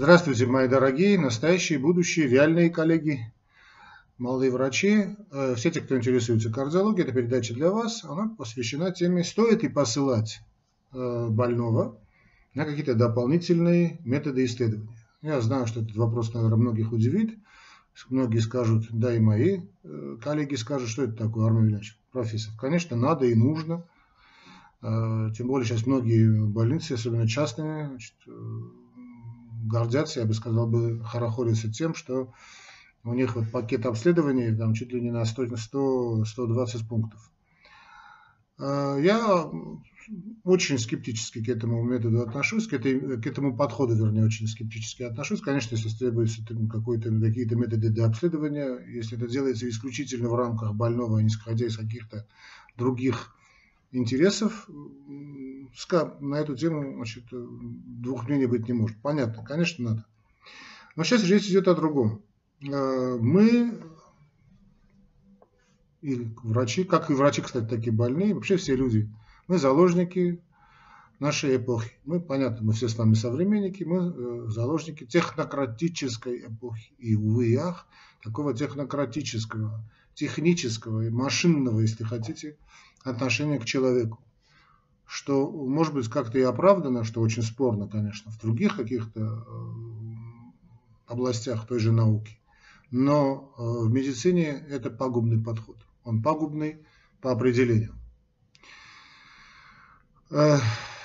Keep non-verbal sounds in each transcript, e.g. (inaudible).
Здравствуйте, мои дорогие, настоящие, будущие, реальные коллеги, молодые врачи. Э, все те, кто интересуется кардиологией, эта передача для вас. Она посвящена теме, стоит ли посылать э, больного на какие-то дополнительные методы исследования. Я знаю, что этот вопрос, наверное, многих удивит. Многие скажут, да и мои э, коллеги скажут, что это такое, Армен Ильич, профессор. Конечно, надо и нужно. Тем более сейчас многие больницы, особенно частные, значит, гордятся, я бы сказал, бы хорохорятся тем, что у них вот пакет обследований там чуть ли не на 100, 100 120 пунктов. А, я очень скептически к этому методу отношусь, к, этой, к этому подходу, вернее, очень скептически отношусь. Конечно, если требуются какие-то методы для обследования, если это делается исключительно в рамках больного, а не исходя из каких-то других интересов на эту тему значит, двух мнений быть не может. Понятно, конечно, надо. Но сейчас речь идет о другом. Э, мы, и врачи, как и врачи, кстати, такие больные, вообще все люди, мы заложники нашей эпохи. Мы, понятно, мы все с вами современники, мы э, заложники технократической эпохи. И, увы и ах, такого технократического, технического машинного, если хотите, отношение к человеку. Что, может быть, как-то и оправдано, что очень спорно, конечно, в других каких-то э, областях той же науки. Но э, в медицине это пагубный подход. Он пагубный по определению.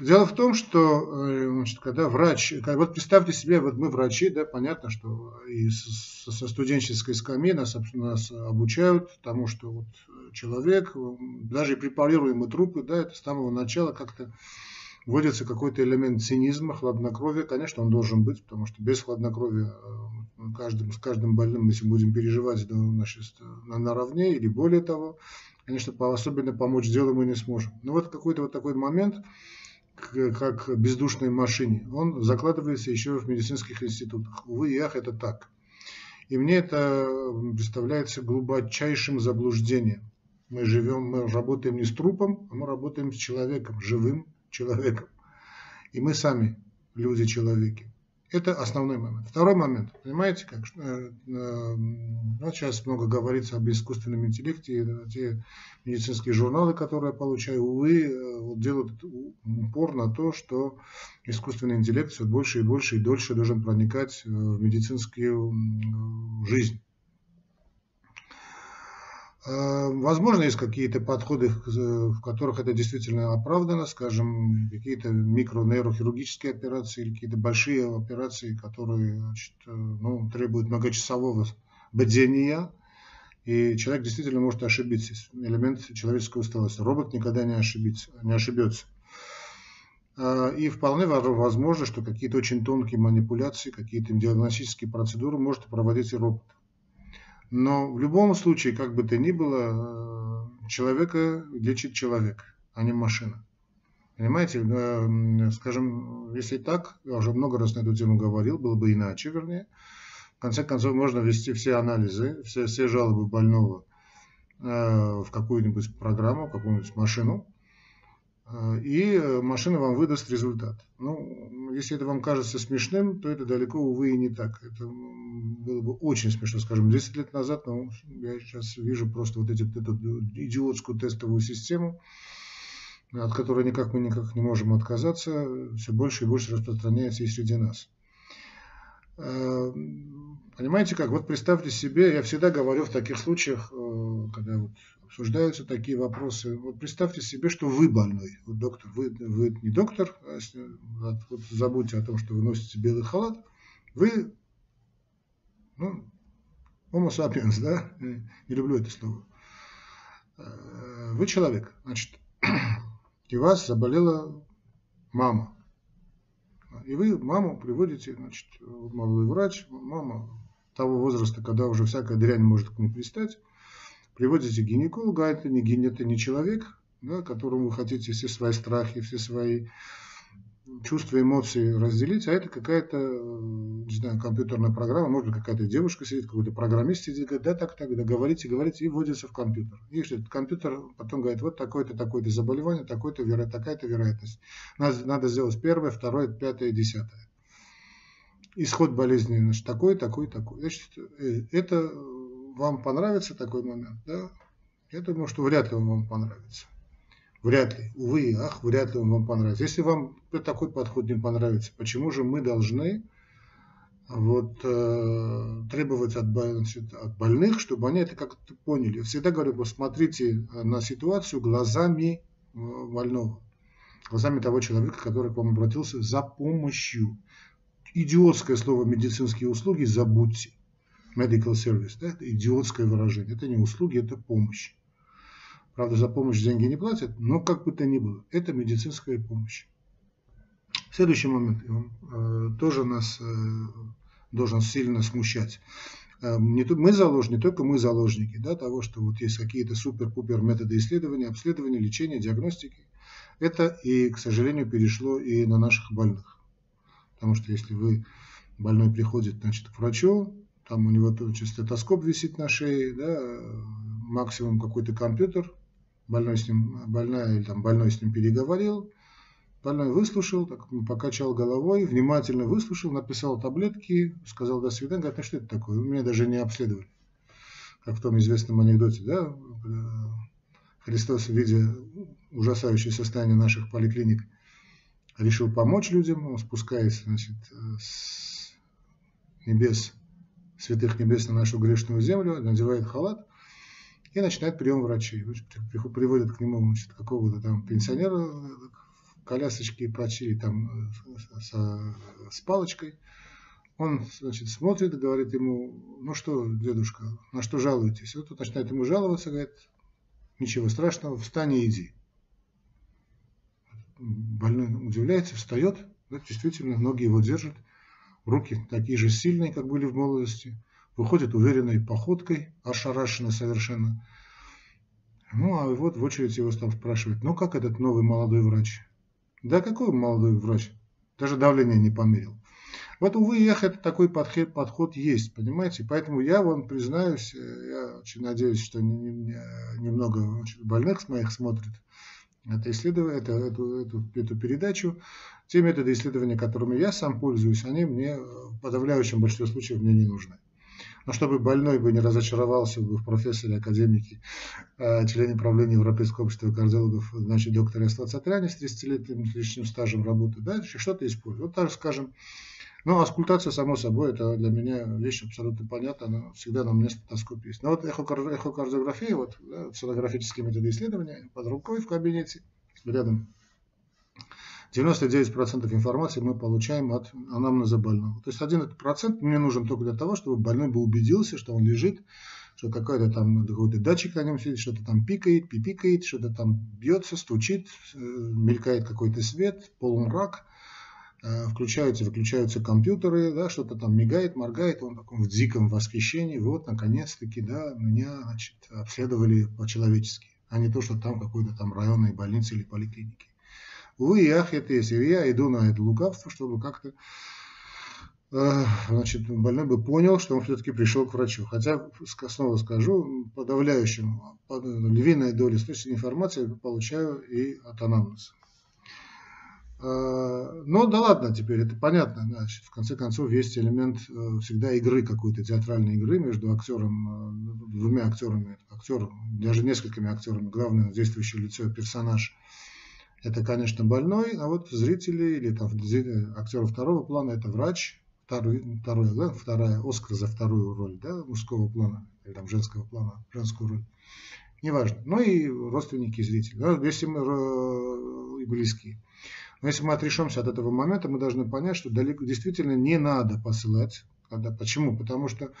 Дело в том, что э, значит, когда врач, вот представьте себе, вот мы врачи, да, понятно, что и со, студенческой скамьи нас, нас обучают тому, что вот человек, даже препарируемые трупы, да, это с самого начала как-то вводится какой-то элемент цинизма, хладнокровия. Конечно, он должен быть, потому что без хладнокровия э, каждым, с каждым больным, если будем переживать да, значит, на, наравне или более того, конечно, особенно помочь делу мы не сможем. Но вот какой-то вот такой момент, как бездушной машине. Он закладывается еще в медицинских институтах. Увы и ах, это так. И мне это представляется глубочайшим заблуждением. Мы живем, мы работаем не с трупом, а мы работаем с человеком, живым человеком. И мы сами люди-человеки. Это основной момент. Второй момент. Понимаете, как? Э, э, ну, сейчас много говорится об искусственном интеллекте. Те медицинские журналы, которые я получаю, увы, э, делают упор на то, что искусственный интеллект все больше и больше и дольше должен проникать в медицинскую жизнь. Э, возможно, есть какие-то подходы, в которых это действительно оправдано, скажем, какие-то микронейрохирургические операции или какие-то большие операции, которые значит, э, ну, требуют многочасового бдения, и человек действительно может ошибиться. Элемент человеческой усталости. Робот никогда не, ошибется, не ошибется. Э, и вполне возможно, что какие-то очень тонкие манипуляции, какие-то диагностические процедуры может проводить и робот. Но в любом случае, как бы то ни было, э, человека лечит человек, а не машина. Понимаете, э, скажем, если так, я уже много раз на эту тему говорил, было бы иначе, вернее. В конце концов, можно ввести все анализы, все, все жалобы больного э, в какую-нибудь программу, какую-нибудь машину, и машина вам выдаст результат. Ну, если это вам кажется смешным, то это далеко, увы, и не так. Это было бы очень смешно, скажем, 10 лет назад, но я сейчас вижу просто вот эти, эту идиотскую тестовую систему, от которой никак мы никак не можем отказаться, все больше и больше распространяется и среди нас. Э, понимаете как? Вот представьте себе, я всегда говорю в таких случаях, когда вот обсуждаются такие вопросы. Вот представьте себе, что вы больной. Вот доктор, вы, вы не доктор, а вот забудьте о том, что вы носите белый халат. Вы, ну, homo sapiens, да? Не люблю это слово. Э, вы человек, значит, (clears throat) и вас заболела мама. И вы маму приводите, значит, молодой врач, мама того возраста, когда уже всякая дрянь может к ней пристать приводите гинеколога, а это не, это не человек, да, которому вы хотите все свои страхи, все свои чувства, эмоции разделить, а это какая-то, не знаю, компьютерная программа, может какая-то девушка сидит, какой-то программист сидит, говорит, да, так, так, да, говорите, говорите, и вводится в компьютер. И этот компьютер потом говорит, вот такое-то, такое-то заболевание, такое-то, веро... такая-то вероятность. Надо, надо сделать первое, второе, пятое, десятое. исход болезни значит, такой, такой, такой. Значит, э, это вам понравится такой момент, да? Я думаю, что вряд ли он вам понравится. Вряд ли. Увы, ах, вряд ли он вам понравится. Если вам такой подход не понравится, почему же мы должны вот, э, требовать от, значит, от больных, чтобы они это как-то поняли. Я всегда говорю, посмотрите на ситуацию глазами э, больного, глазами того человека, который к вам обратился за помощью. Идиотское слово медицинские услуги забудьте. Medical service, да, это идиотское выражение. Это не услуги, это помощь. Правда, за помощь деньги не платят, но как бы то ни было, это медицинская помощь. Следующий момент, он э, тоже нас э, должен сильно смущать. Э, не, мы заложники, только мы заложники да, того, что вот есть какие-то супер-пупер методы исследования, обследования, лечения, диагностики. Это и, к сожалению, перешло и на наших больных. Потому что если вы, больной приходит значит, к врачу, там у него стетоскоп висит на шее, да, максимум какой-то компьютер, больной с ним, больная или там больной с ним переговорил, больной выслушал, так, покачал головой, внимательно выслушал, написал таблетки, сказал до свидания, говорит, ну что это такое, меня даже не обследовали. Как в том известном анекдоте, да, Христос, видя ужасающее состояние наших поликлиник, решил помочь людям, он спускаясь значит, с небес, святых небес на нашу грешную землю, надевает халат, и начинает прием врачей. Приводят к нему значит, какого-то там пенсионера в колясочке врачи там с, с палочкой. Он, значит, смотрит говорит ему, ну что, дедушка, на что жалуетесь? Вот тут начинает ему жаловаться, говорит, ничего страшного, встань и иди. Больной удивляется, встает, да, действительно, ноги его держат, руки такие же сильные, как были в молодости выходит уверенной походкой, ошарашенно совершенно. Ну, а вот в очередь его стал спрашивать, ну, как этот новый молодой врач? Да какой молодой врач? Даже давление не померил. Вот, увы, эх, это такой подход, подход есть, понимаете? Поэтому я вам признаюсь, э, я очень надеюсь, что немного больных с моих смотрит это исследование, это, эту, эту, эту передачу. Те методы исследования, которыми я сам пользуюсь, они мне в подавляющем большинстве случаев мне не нужны. Но чтобы больной бы не разочаровался бы в профессоре, академике, а, члене правления Европейского общества кардиологов, значит, докторе Аслацатряне с 30-летним личным стажем работы, да, что-то использует. Вот так скажем, ну, аскультация, само собой, это для меня вещь абсолютно понятна, она всегда на мне стетоскоп есть. Но вот эхокардиография, вот, да, сонографические методы исследования под рукой в кабинете, рядом 99% информации мы получаем от анамнеза больного. То есть 1% мне нужен только для того, чтобы больной бы убедился, что он лежит, что какой-то там какой-то датчик на нем сидит, что-то там пикает, пипикает, что-то там бьется, стучит, э, мелькает какой-то свет, полумрак, э, включаются, выключаются компьютеры, да, что-то там мигает, моргает, он в таком в диком восхищении, вот, наконец-таки, да, меня, значит, обследовали по-человечески, а не то, что там какой-то там районной больницы или поликлиники. Увы и ах, это если я иду на это лукавство, чтобы как-то э, значит, больной бы понял, что он все-таки пришел к врачу. Хотя, снова скажу, подавляющим, львиная доля источника информации получаю и от анамнеза. Э, но да ладно теперь, это понятно. Значит, в конце концов, есть элемент э, всегда игры какой-то, театральной игры между актером, двумя актерами, актером, даже несколькими актерами, главное действующее лицо, персонаж – это, конечно, больной, а вот зрители или там актеры второго плана это врач, второй, второй, да, вторая Оскар за вторую роль, да, мужского плана или там женского плана, женскую роль. Неважно. Ну и родственники зрители, да, если мы э, и близкие. Но если мы отрешимся от этого момента, мы должны понять, что далеко действительно не надо посылать. Когда, почему? Потому что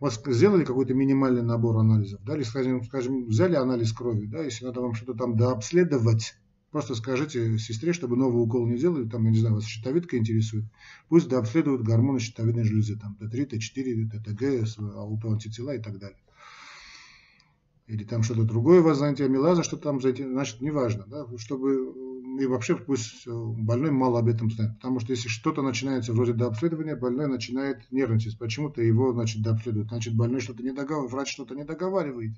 вот сделали какой-то минимальный набор анализов, да, или, скажем, скажем, взяли анализ крови, да, если надо вам что-то там дообследовать, Просто скажите сестре, чтобы новый укол не делали, там, я не знаю, вас щитовидка интересует, пусть дообследуют гормоны щитовидной железы, там, Т3, Т4, ТТГ, аутоантитела и так далее. Или там что-то другое вас занятие амилаза, что там, значит, неважно, да, чтобы и вообще пусть больной мало об этом знает. Потому что если что-то начинается вроде дообследования, больной начинает нервничать. Почему-то его, значит, дообследуют. Значит, больной что-то не договаривает, врач что-то не договаривает.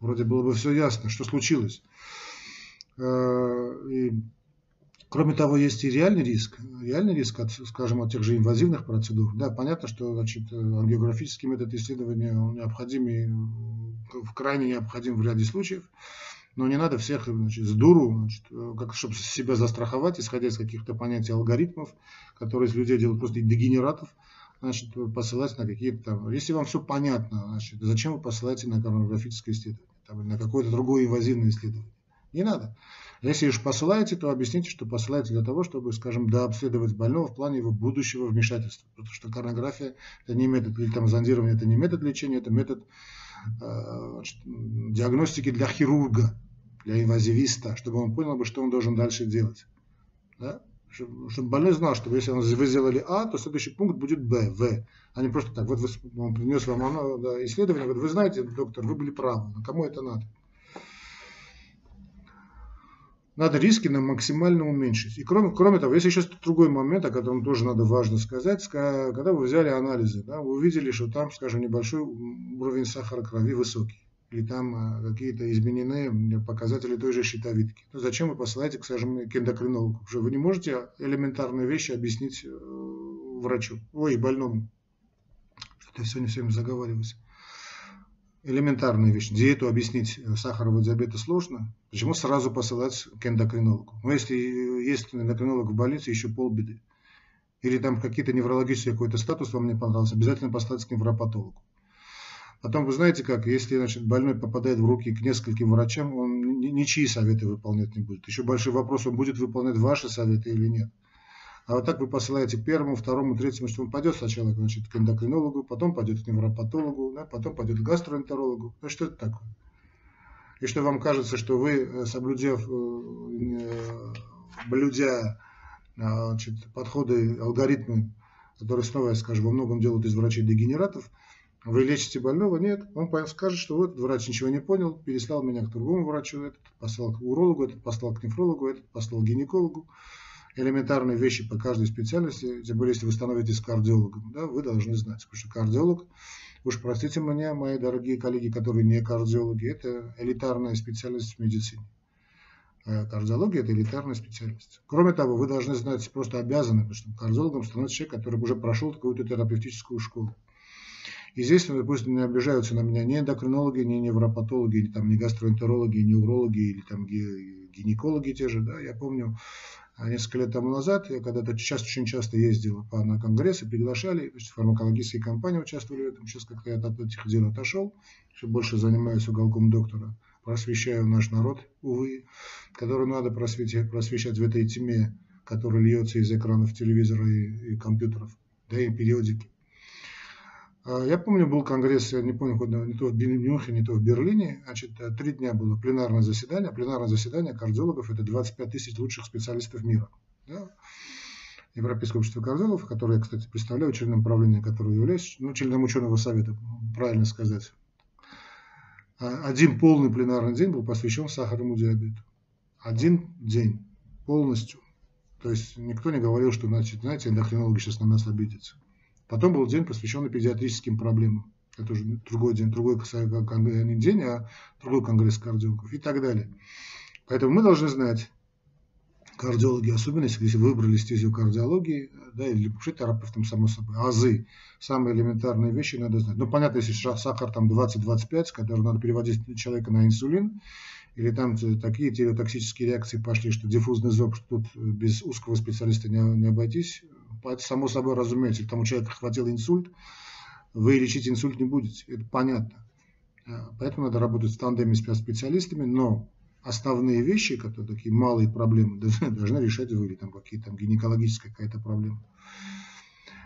Вроде было бы все ясно, что случилось. Э, и Кроме того, есть и реальный риск. Реальный риск, от, скажем, от тех же инвазивных процедур. Да, понятно, что значит, ангиографический метод исследования необходим и в крайне необходим в ряде случаев. Но не надо всех значит, с дуру, значит, как, чтобы себя застраховать, исходя из каких-то понятий алгоритмов, которые из людей делают просто дегенератов, значит, посылать на какие-то там... Если вам все понятно, значит, зачем вы посылаете на коронографическое исследование, там, на какое-то другое инвазивное исследование? Не надо. Если уж посылаете, то объясните, что посылаете для того, чтобы, скажем, дообследовать больного в плане его будущего вмешательства. Потому что коронография это не метод, или там зондирование это не метод лечения, это метод э, диагностики для хирурга, для инвазивиста, чтобы он понял, бы, что он должен дальше делать. Да? Чтобы, больной знал, что если вы сделали А, то следующий пункт будет Б, В. А не просто так. Вот он принес вам да, исследование, говорит, вы знаете, доктор, вы были правы, кому это надо? Надо риски на максимально уменьшить. И кроме, кроме того, есть еще другой момент, о котором тоже надо важно сказать. Когда вы взяли анализы, да, вы увидели, что там, скажем, небольшой уровень сахара крови высокий. Или там а, какие-то изменены показатели той же щитовидки. То зачем вы посылаете, скажем, к эндокринологу? Что вы не можете элементарные вещи объяснить э, врачу, ой, больному. Что-то я сегодня все время заговариваюсь элементарная вещь. Диету объяснить э, сахарного диабета сложно. Почему сразу посылать к эндокринологу? Ну, если есть эндокринолог в больнице, еще полбеды. Или там какие-то неврологические какой-то статус вам не понравился, обязательно послать к невропатологу. Потом, вы знаете как, если значит, больной попадает в руки к нескольким врачам, он ничьи советы выполнять не будет. Еще большой вопрос, он будет выполнять ваши советы или нет. А вот так вы посылаете первому, второму, третьему, что он пойдет сначала значит, к эндокринологу, потом пойдет к невропатологу, да, потом пойдет к гастроэнтерологу. Ну что это такое? И что вам кажется, что вы, э, соблюдев, э, блюдя значит, подходы, алгоритмы, которые снова, я скажу, во многом делают из врачей-дегенератов, вы лечите больного? Нет. Он скажет, что вот врач ничего не понял, переслал меня к другому врачу, этот послал к урологу, этот послал к нефрологу, этот послал к гинекологу элементарные вещи по каждой специальности, тем более, если вы становитесь кардиологом, да, вы должны знать, потому что кардиолог, уж простите меня, мои дорогие коллеги, которые не кардиологи, это элитарная специальность в медицине. А кардиология – это элитарная специальность. Кроме того, вы должны знать, просто обязаны, потому что кардиологом становится человек, который уже прошел какую-то терапевтическую школу. И здесь, пусть не обижаются на меня ни эндокринологи, ни невропатологи, ни, там, ни гастроэнтерологи, ни урологи, или там гинекологи те же. Да? Я помню, несколько лет тому назад, я когда-то сейчас очень часто ездил на конгрессы, приглашали, фармакологические компании участвовали в этом. Сейчас как-то я от этих дел отошел, все больше занимаюсь уголком доктора, просвещаю наш народ, увы, который надо просветить, просвещать в этой тьме, которая льется из экранов телевизора и, и компьютеров, да и периодики. А, я помню, был конгресс, я не помню, не то в Мюнхене, не то в Берлине. Значит, э, три дня было пленарное заседание. Пленарное заседание кардиологов – это 25 тысяч лучших специалистов мира. Да? Европейское общество кардиологов, которое я, кстати, представляю, членом правления которого являюсь, ну, членом ученого совета, правильно сказать. А, один полный пленарный день был посвящен сахарному диабету. Один день полностью. То есть никто не говорил, что, значит, знаете, эндокринологи сейчас на нас обидятся. Потом был день, посвященный педиатрическим проблемам. Это уже другой день, другой не день, а другой конгресс кардиологов и так далее. Поэтому мы должны знать, кардиологи, особенно если выбрали стезию кардиологии, да, или вообще терапевтом, само собой, азы, самые элементарные вещи надо знать. Ну, понятно, если сахар там 20-25, который надо переводить человека на инсулин, или там такие тиреотоксические реакции пошли, что диффузный зоб, что тут без узкого специалиста не, не обойтись, это само собой разумеется, тому человеку хватил инсульт, вы лечить инсульт не будете, это понятно. А, поэтому надо работать в тандеме с специалистами, но основные вещи, которые такие малые проблемы, (laughs) должны решать вы, или там какие-то гинекологическая какая-то проблема.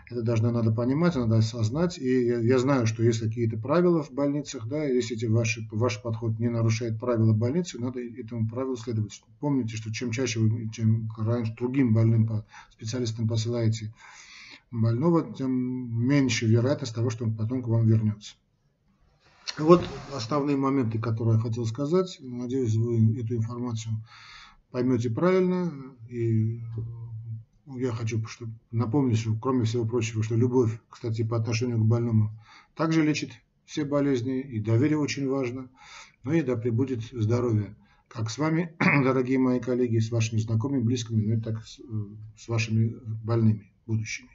Это должно надо понимать, надо осознать. И я, я знаю, что есть какие-то правила в больницах, да, если эти ваши, ваш подход не нарушает правила больницы, надо этому правилу следовать. Помните, что чем чаще вы, чем раньше другим больным специалистам посылаете больного, тем меньше вероятность того, что он потом к вам вернется. Вот основные моменты, которые я хотел сказать. Надеюсь, вы эту информацию поймете правильно и я хочу чтобы напомнить, что кроме всего прочего, что любовь, кстати, по отношению к больному, также лечит все болезни, и доверие очень важно. Ну и да пребудет здоровье как с вами, (clears throat) дорогие мои коллеги, с вашими знакомыми, близкими, ну и так с, с вашими больными будущими.